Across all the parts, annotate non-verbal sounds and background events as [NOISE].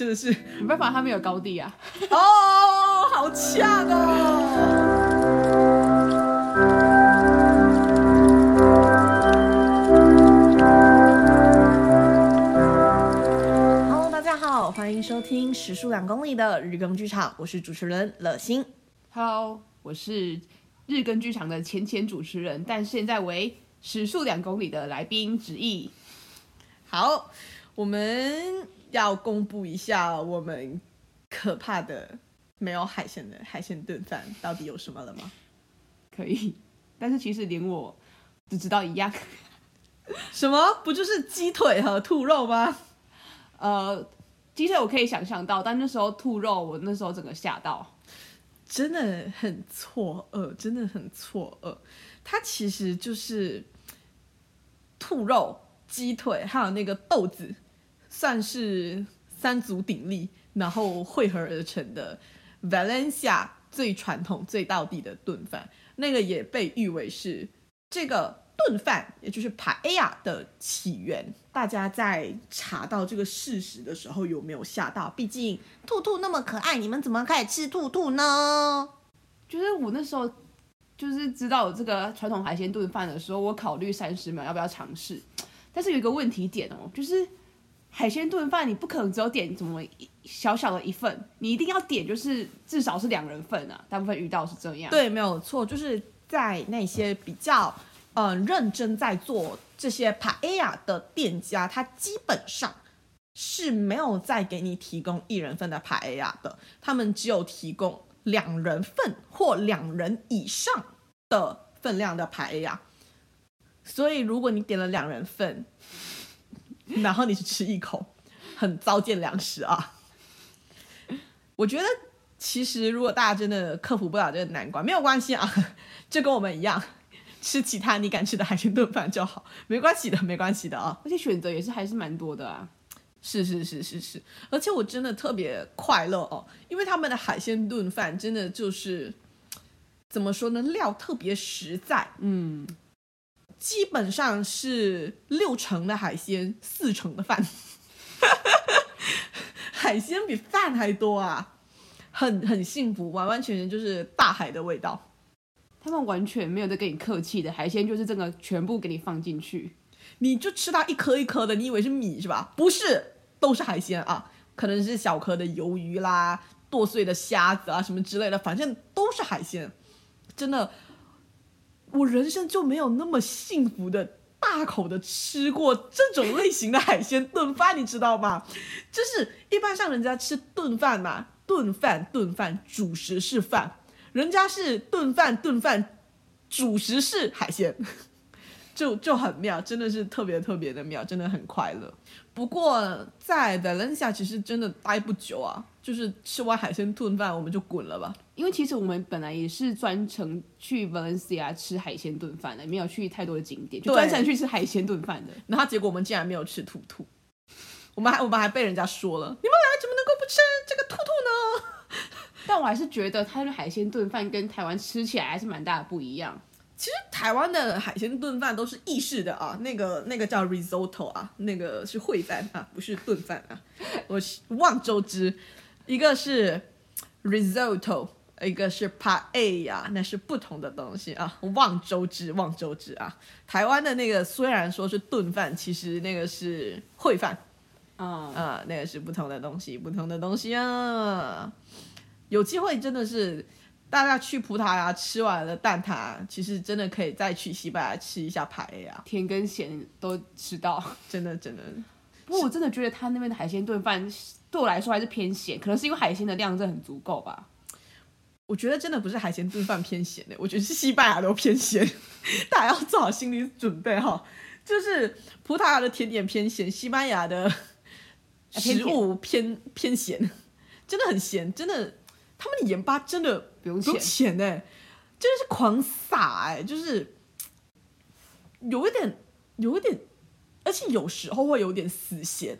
真的是没办法，他没有高地啊。哦，好呛哦！Hello，大家好，欢迎收听时速两公里的日更剧场，我是主持人乐心。Hello，我是日更剧场的前前主持人，但现在为时速两公里的来宾子毅。好，我们要公布一下我们可怕的没有海鲜的海鲜炖饭到底有什么了吗？可以，但是其实连我只知道一样，什么？不就是鸡腿和兔肉吗？呃，鸡腿我可以想象到，但那时候兔肉我那时候整个吓到，真的很错愕，真的很错愕。它其实就是兔肉。鸡腿还有那个豆子，算是三足鼎立，然后汇合而成的 Valencia 最传统、最道地的炖饭。那个也被誉为是这个炖饭，也就是 Paella 的起源。大家在查到这个事实的时候，有没有吓到？毕竟兔兔那么可爱，你们怎么可以吃兔兔呢？就是我那时候就是知道有这个传统海鲜炖饭的时候，我考虑三十秒要不要尝试。但是有一个问题点哦，就是海鲜炖饭你不可能只有点这么小小的一份，你一定要点就是至少是两人份啊。大部分遇到是这样。对，没有错，就是在那些比较嗯、认真在做这些 paella 的店家，他基本上是没有再给你提供一人份的 paella 的，他们只有提供两人份或两人以上的分量的 paella。所以，如果你点了两人份，然后你去吃一口，很糟践粮食啊！我觉得，其实如果大家真的克服不了这个难关，没有关系啊，就跟我们一样，吃其他你敢吃的海鲜炖饭就好，没关系的，没关系的啊！而且选择也是还是蛮多的啊！是是是是是，而且我真的特别快乐哦，因为他们的海鲜炖饭真的就是怎么说呢，料特别实在，嗯。基本上是六成的海鲜，四成的饭，[LAUGHS] 海鲜比饭还多啊，很很幸福，完完全全就是大海的味道。他们完全没有在跟你客气的，海鲜就是这个全部给你放进去，你就吃到一颗一颗的，你以为是米是吧？不是，都是海鲜啊，可能是小颗的鱿鱼啦，剁碎的虾子啊什么之类的，反正都是海鲜，真的。我人生就没有那么幸福的大口的吃过这种类型的海鲜炖饭，你知道吗？[LAUGHS] 就是一般像人家吃炖饭嘛，炖饭炖饭，主食是饭，人家是炖饭炖饭，主食是海鲜，[LAUGHS] 就就很妙，真的是特别特别的妙，真的很快乐。不过在 Valencia 其实真的待不久啊，就是吃完海鲜炖饭我们就滚了吧。因为其实我们本来也是专程去 Valencia 吃海鲜炖饭的，没有去太多的景点，就专程去吃海鲜炖饭的。然后结果我们竟然没有吃兔兔，我们还我们还被人家说了，你们俩怎么能够不吃这个兔兔呢？但我还是觉得它的海鲜炖饭跟台湾吃起来还是蛮大的不一样。其实台湾的海鲜炖饭都是意式的啊，那个那个叫 risotto 啊，那个是烩饭啊，不是炖饭啊。我望周知，一个是 risotto，一个是 paella，那是不同的东西啊。望周知，望周知啊。台湾的那个虽然说是炖饭，其实那个是烩饭啊啊，那个是不同的东西，不同的东西啊。有机会真的是。大家去葡萄牙吃完了蛋挞，其实真的可以再去西班牙吃一下排呀，甜跟咸都吃到，真的真的。不过我真的觉得他那边的海鲜炖饭对我来说还是偏咸，可能是因为海鲜的量真的很足够吧。我觉得真的不是海鲜炖饭偏咸的，我觉得是西班牙都偏咸，[LAUGHS] 大家要做好心理准备哈。就是葡萄牙的甜点偏咸，西班牙的食物偏偏咸，真的很咸，真的。他们的盐巴真的不用钱哎、欸，真的是狂撒哎、欸，就是有一点，有一点，而且有时候会有点死咸，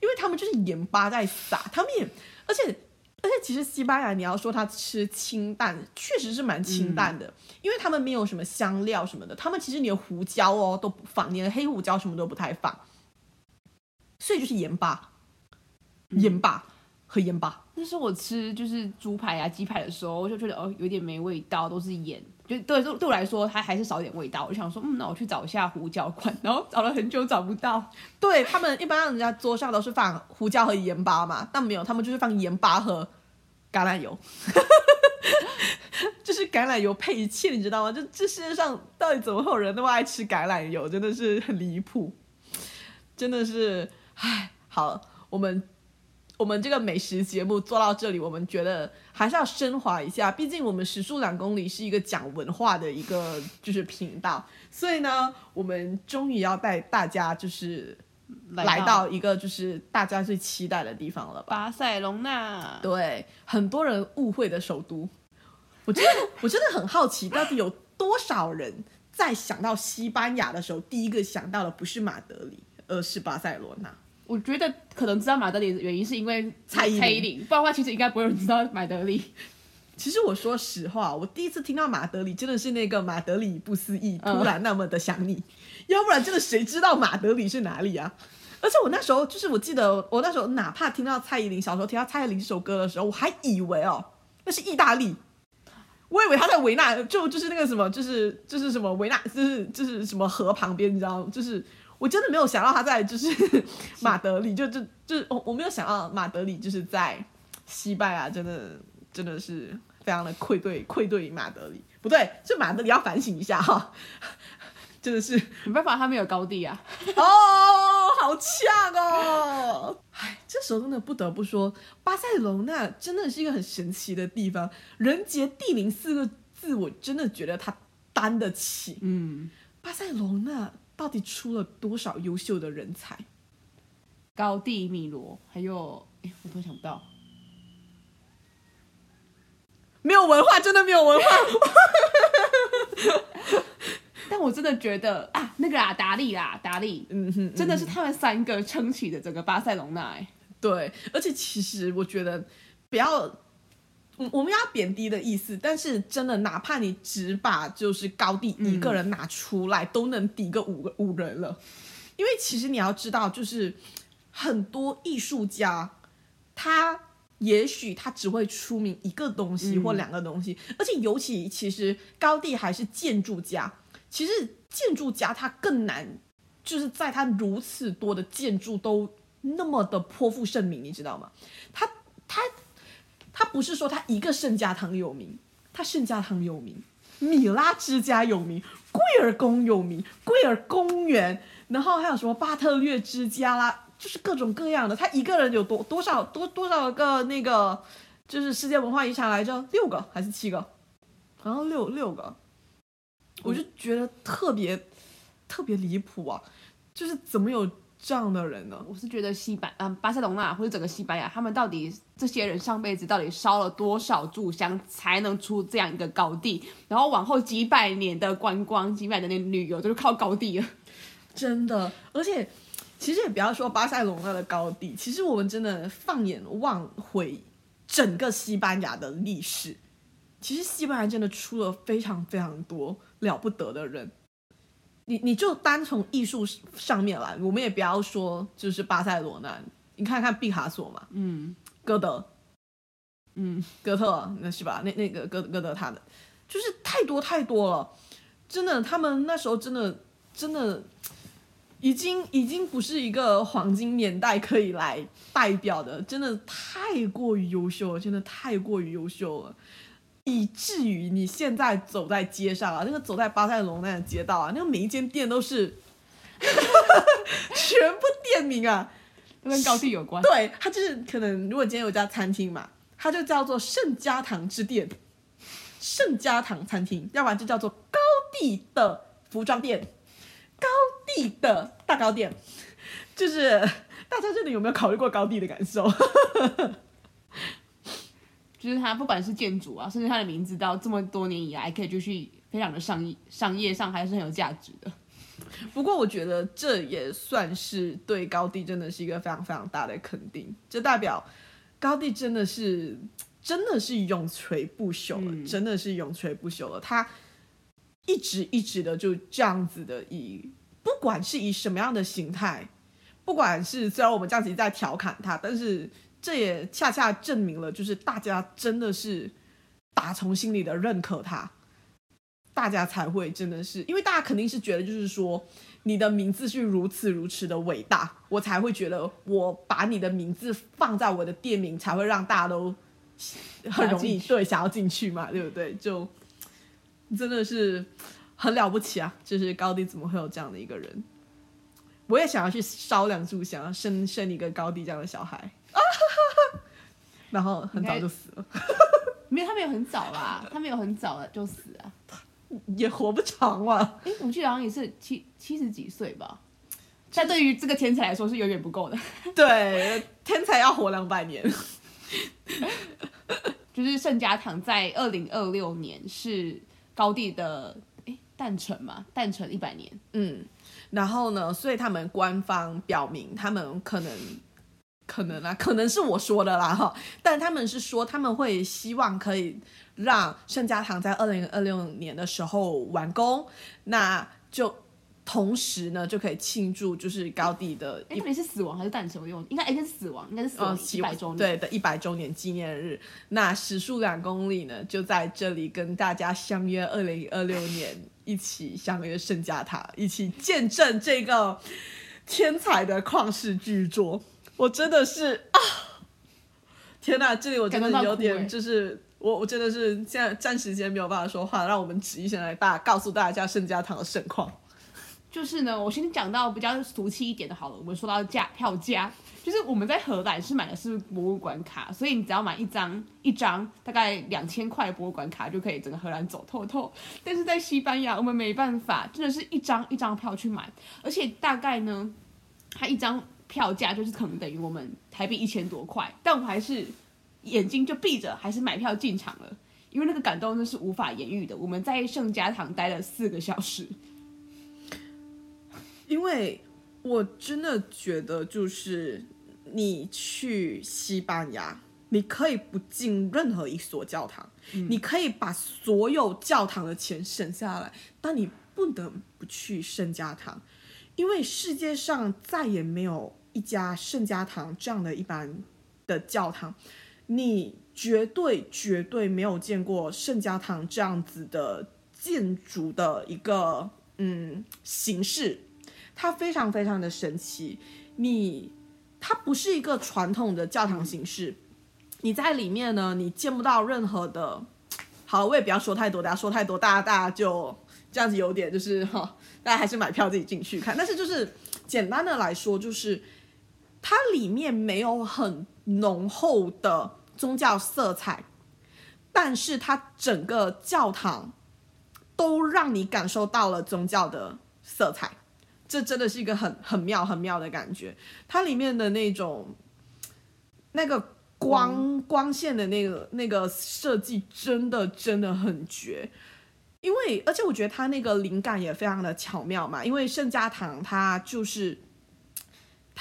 因为他们就是盐巴在撒，他们也，而且而且其实西班牙你要说他吃清淡，确实是蛮清淡的，嗯、因为他们没有什么香料什么的，他们其实连胡椒哦都不放，连黑胡椒什么都不太放，所以就是盐巴。盐巴和盐巴。那时候我吃就是猪排啊、鸡排的时候，我就觉得哦，有点没味道，都是盐。就对对对我来说，它还是少点味道。我想说，嗯，那我去找一下胡椒罐，然后找了很久找不到。对他们一般人家桌上都是放胡椒和盐巴嘛，但没有，他们就是放盐巴和橄榄油，[LAUGHS] 就是橄榄油配一切，你知道吗？就这世界上到底怎么会有人那么爱吃橄榄油？真的是很离谱，真的是，唉，好，我们。我们这个美食节目做到这里，我们觉得还是要升华一下。毕竟我们时速两公里是一个讲文化的一个就是频道，所以呢，我们终于要带大家就是来到一个就是大家最期待的地方了吧？巴塞隆纳。对，很多人误会的首都。我真的 [LAUGHS] 我真的很好奇，到底有多少人在想到西班牙的时候，第一个想到的不是马德里，而是巴塞罗那。我觉得可能知道马德里的原因是因为蔡依林，不然的话其实应该不会有人知道马德里。其实我说实话，我第一次听到马德里真的是那个马德里不思议，突然那么的想你，嗯、要不然真的谁知道马德里是哪里啊？而且我那时候就是我记得我那时候哪怕听到蔡依林小时候听到蔡依林这首歌的时候，我还以为哦那是意大利，我以为他在维纳就就是那个什么就是就是什么维纳就是就是什么河旁边，你知道就是。我真的没有想到他在就是马德里，就就就我我没有想到马德里就是在西班牙，真的真的是非常的愧对愧对于马德里，不对，是马德里要反省一下哈，真的是没办法，他没有高地啊，[LAUGHS] 哦，好呛哦，哎，这时候真的不得不说，巴塞罗那真的是一个很神奇的地方，人杰地灵四个字，我真的觉得他担得起，嗯，巴塞隆纳。到底出了多少优秀的人才？高地、米罗，还有哎，我都想不到。没有文化，真的没有文化。[LAUGHS] 但我真的觉得啊，那个啊，达利啦，达利，嗯哼，真的是他们三个撑起的整个巴塞隆纳。哎，对，而且其实我觉得不要。我们要贬低的意思，但是真的，哪怕你只把就是高地一个人拿出来，嗯、都能抵个五个五人了。因为其实你要知道，就是很多艺术家，他也许他只会出名一个东西或两个东西，嗯、而且尤其其实高地还是建筑家，其实建筑家他更难，就是在他如此多的建筑都那么的颇负盛名，你知道吗？他他。他不是说他一个圣家堂有名，他圣家堂有名，米拉之家有名，贵尔宫有名，贵尔公园，然后还有什么巴特略之家啦，就是各种各样的。他一个人有多多少多多少个那个，就是世界文化遗产来着？六个还是七个？好像六六个。我就觉得特别、特别离谱啊！就是怎么有？这样的人呢？我是觉得西班，嗯，巴塞隆纳或者整个西班牙，他们到底这些人上辈子到底烧了多少炷香才能出这样一个高地？然后往后几百年的观光、几百年的旅游都是靠高地了。真的，而且其实也不要说巴塞隆纳的高地，其实我们真的放眼望回整个西班牙的历史，其实西班牙真的出了非常非常多了不得的人。你你就单从艺术上面来，我们也不要说就是巴塞罗那，你看看毕卡索嘛，嗯，歌德，嗯，哥特那是吧？那那个歌歌德他的，就是太多太多了，真的，他们那时候真的真的已经已经不是一个黄金年代可以来代表的，真的太过于优秀了，真的太过于优秀了。以至于你现在走在街上啊，那个走在巴塞隆那的街道啊，那个每一间店都是，[LAUGHS] 全部店名啊，都跟高地有关。对，它就是可能，如果今天有家餐厅嘛，它就叫做圣家堂之店，圣家堂餐厅，要不然就叫做高地的服装店，高地的大糕店，就是大家这里有没有考虑过高地的感受？就是它，不管是建筑啊，甚至它的名字，到这么多年以来，可以继续非常的商业，商业上还是很有价值的。[LAUGHS] 不过，我觉得这也算是对高地真的是一个非常非常大的肯定。这代表高地真的是真的是永垂不朽了，嗯、真的是永垂不朽了。他一直一直的就这样子的以，以不管是以什么样的形态。不管是虽然我们这样子在调侃他，但是这也恰恰证明了，就是大家真的是打从心里的认可他，大家才会真的是，因为大家肯定是觉得，就是说你的名字是如此如此的伟大，我才会觉得我把你的名字放在我的店名，才会让大家都很容易对想要进去嘛，对不对？就真的是。很了不起啊！就是高迪怎么会有这样的一个人？我也想要去烧两炷香，生生一个高迪这样的小孩，啊、[LAUGHS] 然后很早就死了。[LAUGHS] 没有，他没有很早啦，他没有很早的就死啊，也活不长了。哎，我记得好像也是七七十几岁吧。但对于这个天才来说是远远不够的。[LAUGHS] 对，天才要活两百年。就是圣家堂在二零二六年是高地的。诞辰嘛，诞辰一百年，嗯，然后呢，所以他们官方表明，他们可能，可能啊，可能是我说的啦哈，但他们是说他们会希望可以让圣家堂在二零二六年的时候完工，那就。同时呢，就可以庆祝就是高地的，哎，你是死亡还是诞辰？我用应该应该是死亡，应该是死亡一百周年，对的一百周年纪念日。那时速两公里呢，就在这里跟大家相约，二零二六年一起相约圣家塔，一起见证这个天才的旷世巨作。我真的是啊，天哪，这里我真的有点就是我我真的是现在暂时间没有办法说话，让我们直译下来，大告诉大家圣家堂的盛况。就是呢，我先讲到比较俗气一点的，好了。我们说到价票价，就是我们在荷兰是买的是博物馆卡，所以你只要买一张一张大概两千块的博物馆卡，就可以整个荷兰走透透。但是在西班牙，我们没办法，真的是一张一张票去买，而且大概呢，它一张票价就是可能等于我们台币一千多块，但我还是眼睛就闭着，还是买票进场了，因为那个感动真是无法言喻的。我们在圣家堂待了四个小时。因为我真的觉得，就是你去西班牙，你可以不进任何一所教堂，你可以把所有教堂的钱省下来，但你不能不去圣家堂，因为世界上再也没有一家圣家堂这样的一般的教堂，你绝对绝对没有见过圣家堂这样子的建筑的一个嗯形式。它非常非常的神奇，你它不是一个传统的教堂形式，你在里面呢，你见不到任何的。好，我也不要说太多，大家说太多，大家大家就这样子有点就是哈，大家还是买票自己进去看。但是就是简单的来说，就是它里面没有很浓厚的宗教色彩，但是它整个教堂都让你感受到了宗教的色彩。这真的是一个很很妙很妙的感觉，它里面的那种那个光光线的那个那个设计真的真的很绝，因为而且我觉得它那个灵感也非常的巧妙嘛，因为圣家堂它就是。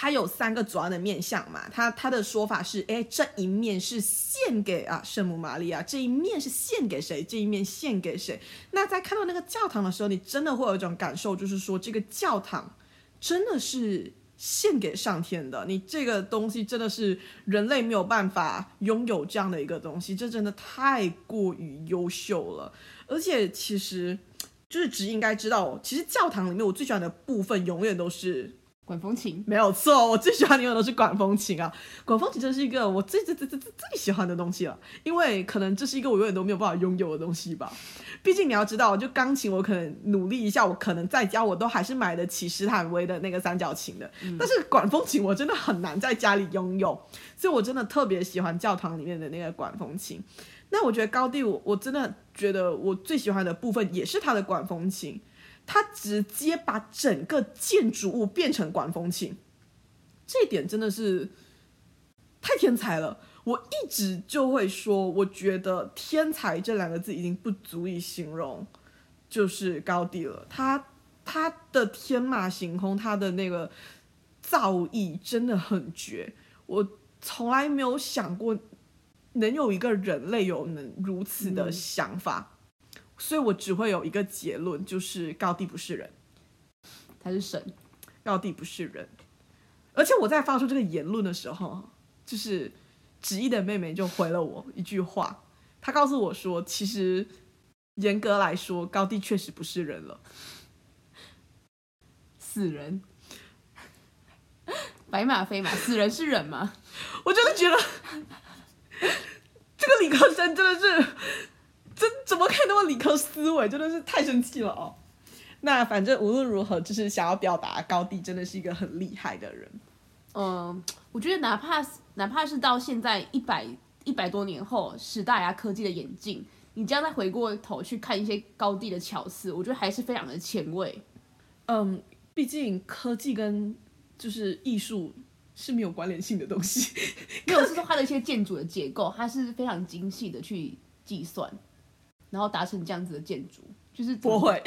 它有三个主要的面向嘛，它它的说法是，哎，这一面是献给啊圣母玛利亚，这一面是献给谁？这一面献给谁？那在看到那个教堂的时候，你真的会有一种感受，就是说这个教堂真的是献给上天的，你这个东西真的是人类没有办法拥有这样的一个东西，这真的太过于优秀了。而且其实就是只应该知道，其实教堂里面我最喜欢的部分永远都是。管风琴没有错，我最喜欢的永远都是管风琴啊！管风琴真是一个我最最最最最最喜欢的东西了，因为可能这是一个我永远都没有办法拥有的东西吧。毕竟你要知道，就钢琴我可能努力一下，我可能在家我都还是买得起施坦威的那个三角琴的，嗯，但是管风琴我真的很难在家里拥有，所以我真的特别喜欢教堂里面的那个管风琴。那我觉得高第，我我真的觉得我最喜欢的部分也是他的管风琴。他直接把整个建筑物变成管风琴，这一点真的是太天才了。我一直就会说，我觉得“天才”这两个字已经不足以形容，就是高地了。他他的天马行空，他的那个造诣真的很绝。我从来没有想过，能有一个人类有能如此的想法。嗯所以我只会有一个结论，就是高地不是人，他是神。高地不是人，而且我在发出这个言论的时候，就是直译的妹妹就回了我一句话，她告诉我说，其实严格来说，高地确实不是人了，死人。[LAUGHS] 白马非马，死人是人吗？我真的觉得这个理科生真的是，真怎么可以那么理科思维？真的是太生气了哦。那反正无论如何，就是想要表达高地真的是一个很厉害的人。嗯，我觉得哪怕哪怕是到现在一百一百多年后，时代啊科技的演进，你这样再回过头去看一些高地的巧思，我觉得还是非常的前卫。嗯，毕竟科技跟就是艺术是没有关联性的东西，没有 [LAUGHS] 是说它的一些建筑的结构，它是非常精细的去计算，然后达成这样子的建筑。就是 [LAUGHS] 不会，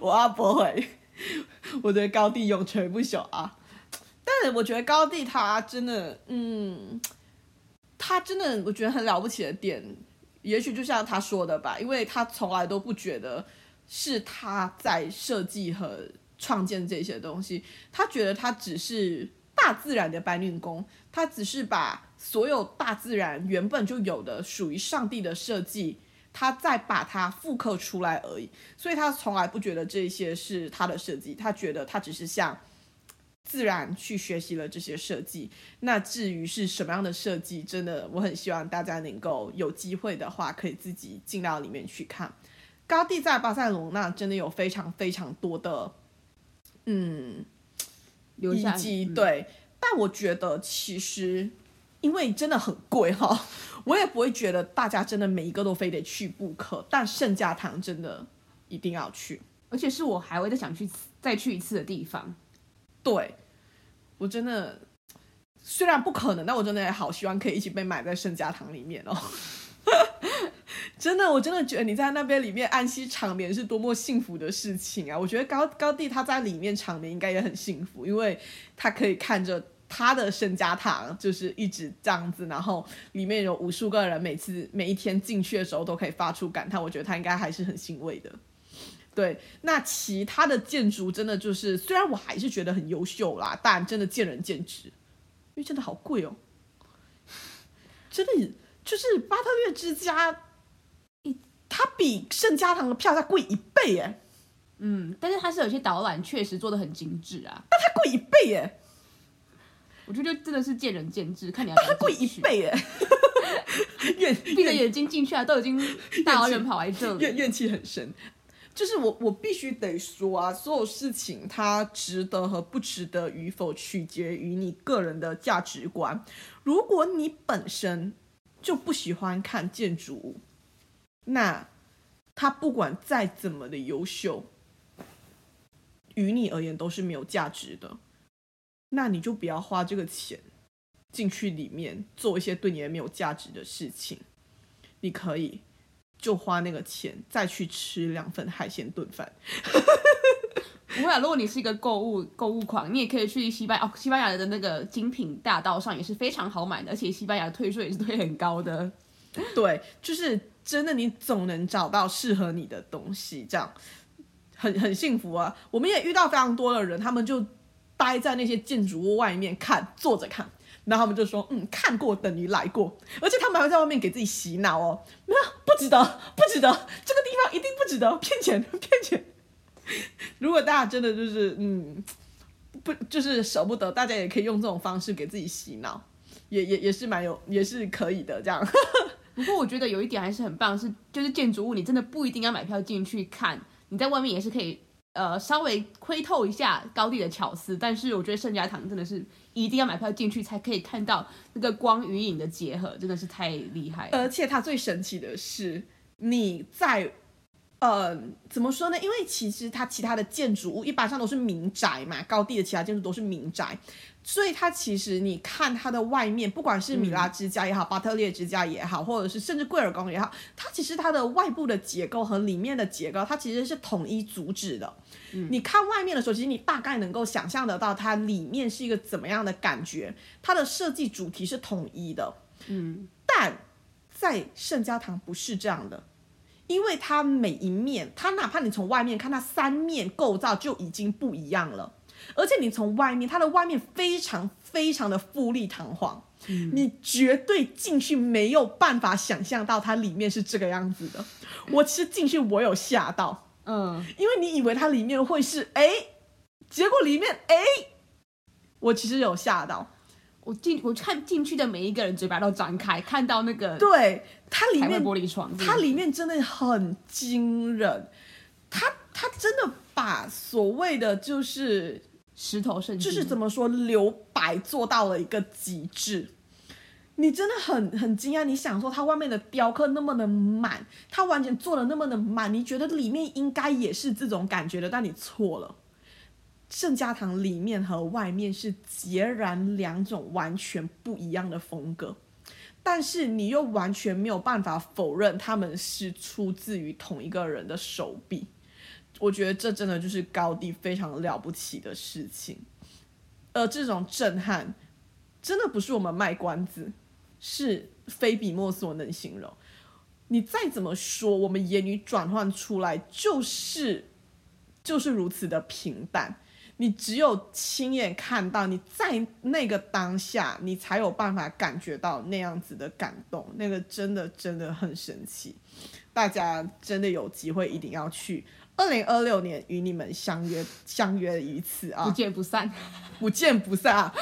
我啊不会，我觉得高地永垂不朽啊。但是我觉得高地他真的，嗯，他真的我觉得很了不起的点，也许就像他说的吧，因为他从来都不觉得是他在设计和创建这些东西，他觉得他只是大自然的搬运工，他只是把所有大自然原本就有的属于上帝的设计。他再把它复刻出来而已，所以他从来不觉得这些是他的设计，他觉得他只是像自然去学习了这些设计。那至于是什么样的设计，真的我很希望大家能够有机会的话，可以自己进到里面去看。高地在巴塞罗那真的有非常非常多的嗯遗迹，对，但我觉得其实因为真的很贵哈。我也不会觉得大家真的每一个都非得去不可，但圣家堂真的一定要去，而且是我还会再想去再去一次的地方。对，我真的虽然不可能，但我真的也好希望可以一起被埋在圣家堂里面哦。[LAUGHS] 真的，我真的觉得你在那边里面安息长眠是多么幸福的事情啊！我觉得高高地他在里面长眠应该也很幸福，因为他可以看着。他的圣家堂就是一直这样子，然后里面有无数个人，每次每一天进去的时候都可以发出感叹。我觉得他应该还是很欣慰的。对，那其他的建筑真的就是，虽然我还是觉得很优秀啦，但真的见仁见智，因为真的好贵哦。真的就是巴特略之家，一它比圣家堂的票价贵一倍耶。嗯，但是它是有些导览确实做的很精致啊，但它贵一倍耶。我觉得真的是见仁见智，看你要。它贵一倍哎！[LAUGHS] 怨闭着眼睛进去啊，都已经大老远跑来这里，怨怨气很深。就是我我必须得说啊，所有事情它值得和不值得与否，取决于你个人的价值观。如果你本身就不喜欢看建筑物，那它不管再怎么的优秀，于你而言都是没有价值的。那你就不要花这个钱进去里面做一些对你也没有价值的事情。你可以就花那个钱再去吃两份海鲜炖饭。不会啊，如果你是一个购物购物狂，你也可以去西班牙哦。西班牙的那个精品大道上也是非常好买的，而且西班牙的退税也是退很高的。对，就是真的，你总能找到适合你的东西，这样很很幸福啊。我们也遇到非常多的人，他们就。待在那些建筑物外面看，坐着看，然后他们就说：“嗯，看过等于来过。”而且他们还会在外面给自己洗脑哦，没有，不值得，不值得，这个地方一定不值得，骗钱，骗钱。如果大家真的就是嗯，不就是舍不得，大家也可以用这种方式给自己洗脑，也也也是蛮有，也是可以的这样。[LAUGHS] 不过我觉得有一点还是很棒，是就是建筑物你真的不一定要买票进去看，你在外面也是可以。呃，稍微窥透一下高地的巧思，但是我觉得圣家堂真的是一定要买票进去才可以看到那个光与影的结合，真的是太厉害。而且它最神奇的是，你在呃怎么说呢？因为其实它其他的建筑物一般上都是民宅嘛，高地的其他建筑都是民宅。所以它其实，你看它的外面，不管是米拉之家也好，嗯、巴特列之家也好，或者是甚至贵尔宫也好，它其实它的外部的结构和里面的结构，它其实是统一阻止的。嗯、你看外面的时候，其实你大概能够想象得到它里面是一个怎么样的感觉，它的设计主题是统一的。嗯，但在圣家堂不是这样的，因为它每一面，它哪怕你从外面看它三面构造就已经不一样了。而且你从外面，它的外面非常非常的富丽堂皇，嗯、你绝对进去没有办法想象到它里面是这个样子的。我其实进去我有吓到，嗯，因为你以为它里面会是哎，结果里面哎，我其实有吓到。我进我看进去的每一个人嘴巴都张开，看到那个对它里面玻璃窗，它里面真的很惊人，它它真的把所谓的就是石头圣经，就是怎么说留白做到了一个极致，你真的很很惊讶。你想说它外面的雕刻那么的满，它完全做的那么的满，你觉得里面应该也是这种感觉的，但你错了。圣家堂里面和外面是截然两种完全不一样的风格，但是你又完全没有办法否认他们是出自于同一个人的手笔。我觉得这真的就是高迪非常了不起的事情，而这种震撼真的不是我们卖关子，是非笔墨所能形容。你再怎么说，我们言语转换出来就是就是如此的平淡。你只有亲眼看到，你在那个当下，你才有办法感觉到那样子的感动，那个真的真的很神奇。大家真的有机会一定要去，二零二六年与你们相约相约一次啊，不见不散，不见不散啊！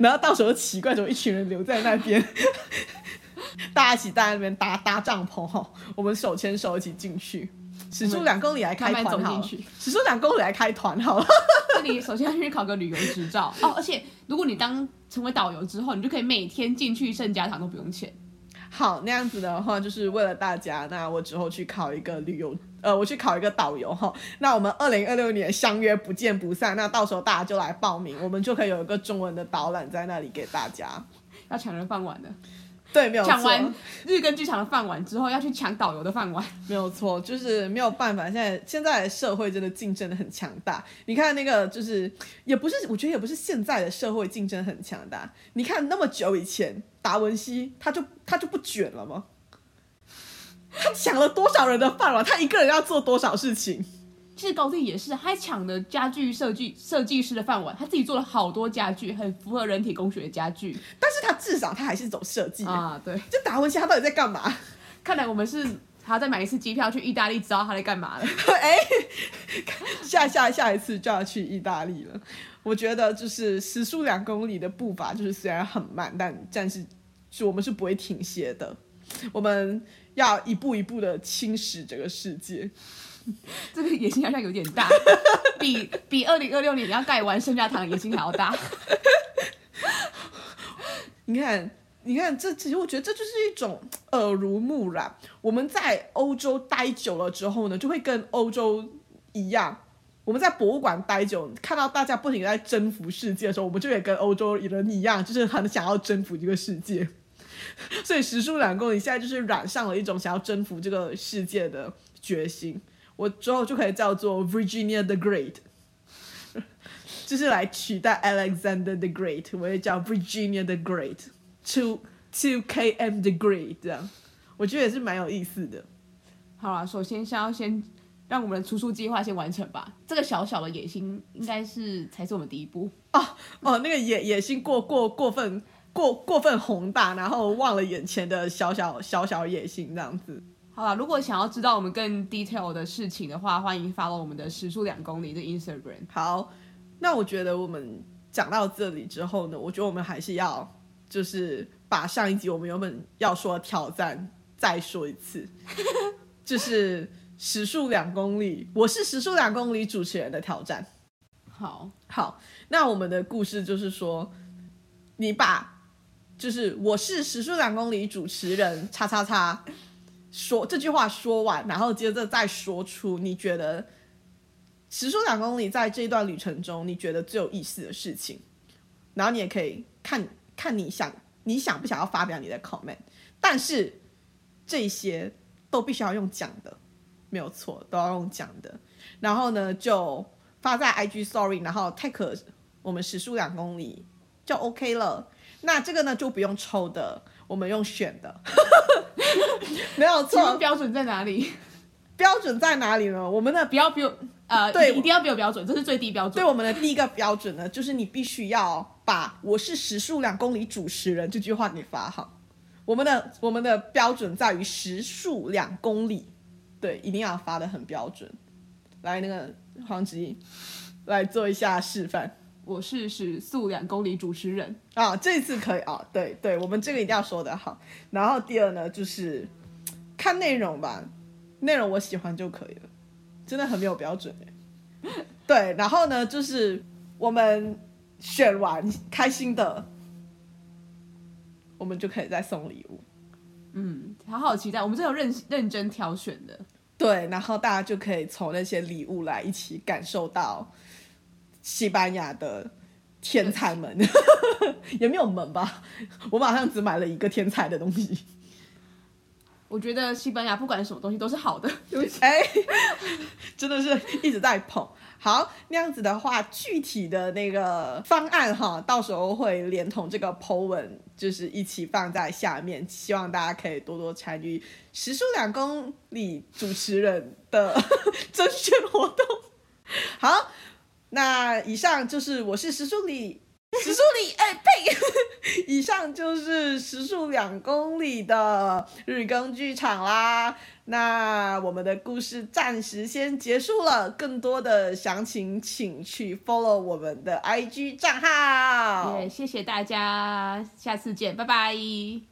然后到时候奇怪，怎么一群人留在那边，[LAUGHS] 大家一起在那边搭搭帐篷哈，我们手牵手一起进去。时速两公里来开团好，时速两公里来开团好了。这里首先要去考个旅游执照 [LAUGHS] 哦，而且如果你当成为导游之后，你就可以每天进去圣家堂都不用钱。好，那样子的话就是为了大家。那我之后去考一个旅游，呃，我去考一个导游哈。那我们二零二六年相约不见不散。那到时候大家就来报名，我们就可以有一个中文的导览在那里给大家。[LAUGHS] 要抢人饭碗的。对，没有错。抢完日更剧场的饭碗之后，要去抢导游的饭碗，[LAUGHS] 没有错，就是没有办法。现在现在的社会真的竞争的很强大。你看那个，就是也不是，我觉得也不是现在的社会竞争很强大。你看那么久以前，达文西他就他就不卷了吗？他抢了多少人的饭碗？他一个人要做多少事情？其实高定也是，他还抢了家具设计设计师的饭碗，他自己做了好多家具，很符合人体工学的家具。但是他至少他还是走设计啊，对。这达文西他到底在干嘛？看来我们是还要再买一次机票去意大利，知道他在干嘛了。[LAUGHS] 哎，下下下一次就要去意大利了。我觉得就是时速两公里的步伐，就是虽然很慢，但但是是我们是不会停歇的。我们要一步一步的侵蚀这个世界。[LAUGHS] 这个野心好像有点大，比比二零二六年你要盖完圣家堂野心还要大。你看，你看，这其实我觉得这就是一种耳濡目染。我们在欧洲待久了之后呢，就会跟欧洲一样。我们在博物馆待久，看到大家不停在征服世界的时候，我们就也跟欧洲人一样，就是很想要征服这个世界。[LAUGHS] 所以时速两公里现在就是染上了一种想要征服这个世界的决心。我之后就可以叫做 Virginia the Great，[LAUGHS] 就是来取代 Alexander the Great，我也叫 Virginia the Great，Two Two KM the Great，这样我觉得也是蛮有意思的。好了，首先先要先让我们的出书计划先完成吧。这个小小的野心应该是才是我们第一步。哦哦，那个野野心过过过分过过分宏大，然后忘了眼前的小小小小野心这样子。好了，如果想要知道我们更 detail 的事情的话，欢迎 follow 我们的时速两公里的 Instagram。好，那我觉得我们讲到这里之后呢，我觉得我们还是要就是把上一集我们原本要说的挑战再说一次，[LAUGHS] 就是时速两公里，我是时速两公里主持人的挑战。好，好，那我们的故事就是说，你把就是我是时速两公里主持人，叉叉叉。说这句话说完，然后接着再说出你觉得时速两公里在这一段旅程中你觉得最有意思的事情，然后你也可以看看你想你想不想要发表你的 comment，但是这些都必须要用讲的，没有错，都要用讲的。然后呢，就发在 IG Story，然后 tag 我们时速两公里就 OK 了。那这个呢就不用抽的，我们用选的。[LAUGHS] 没有错，标准在哪里？标准在哪里呢？我们的不要不用呃，对，一定要比我标准，这是最低标准。对我们的第一个标准呢，就是你必须要把“我是时速两公里主持人”这句话给发好。我们的我们的标准在于时速两公里，对，一定要发的很标准。来，那个黄吉来做一下示范。我是时速两公里主持人啊，这次可以啊，对对，我们这个一定要说的好。然后第二呢，就是看内容吧，内容我喜欢就可以了，真的很没有标准哎。对，然后呢，就是我们选完开心的，我们就可以再送礼物。嗯，好好期待，我们真有认认真挑选的。对，然后大家就可以从那些礼物来一起感受到。西班牙的天才们 [LAUGHS] 也没有门吧？我马上只买了一个天才的东西。我觉得西班牙不管什么东西都是好的。对不起，哎，真的是一直在捧。好，那样子的话，具体的那个方案哈，到时候会连同这个 po 文，就是一起放在下面，希望大家可以多多参与时速两公里主持人的 [LAUGHS] 甄选活动。好。那以上就是我是时速里，时速里，哎呸！[LAUGHS] 以上就是时速两公里的日更剧场啦。那我们的故事暂时先结束了，更多的详情请去 follow 我们的 IG 账号。也谢谢大家，下次见，拜拜。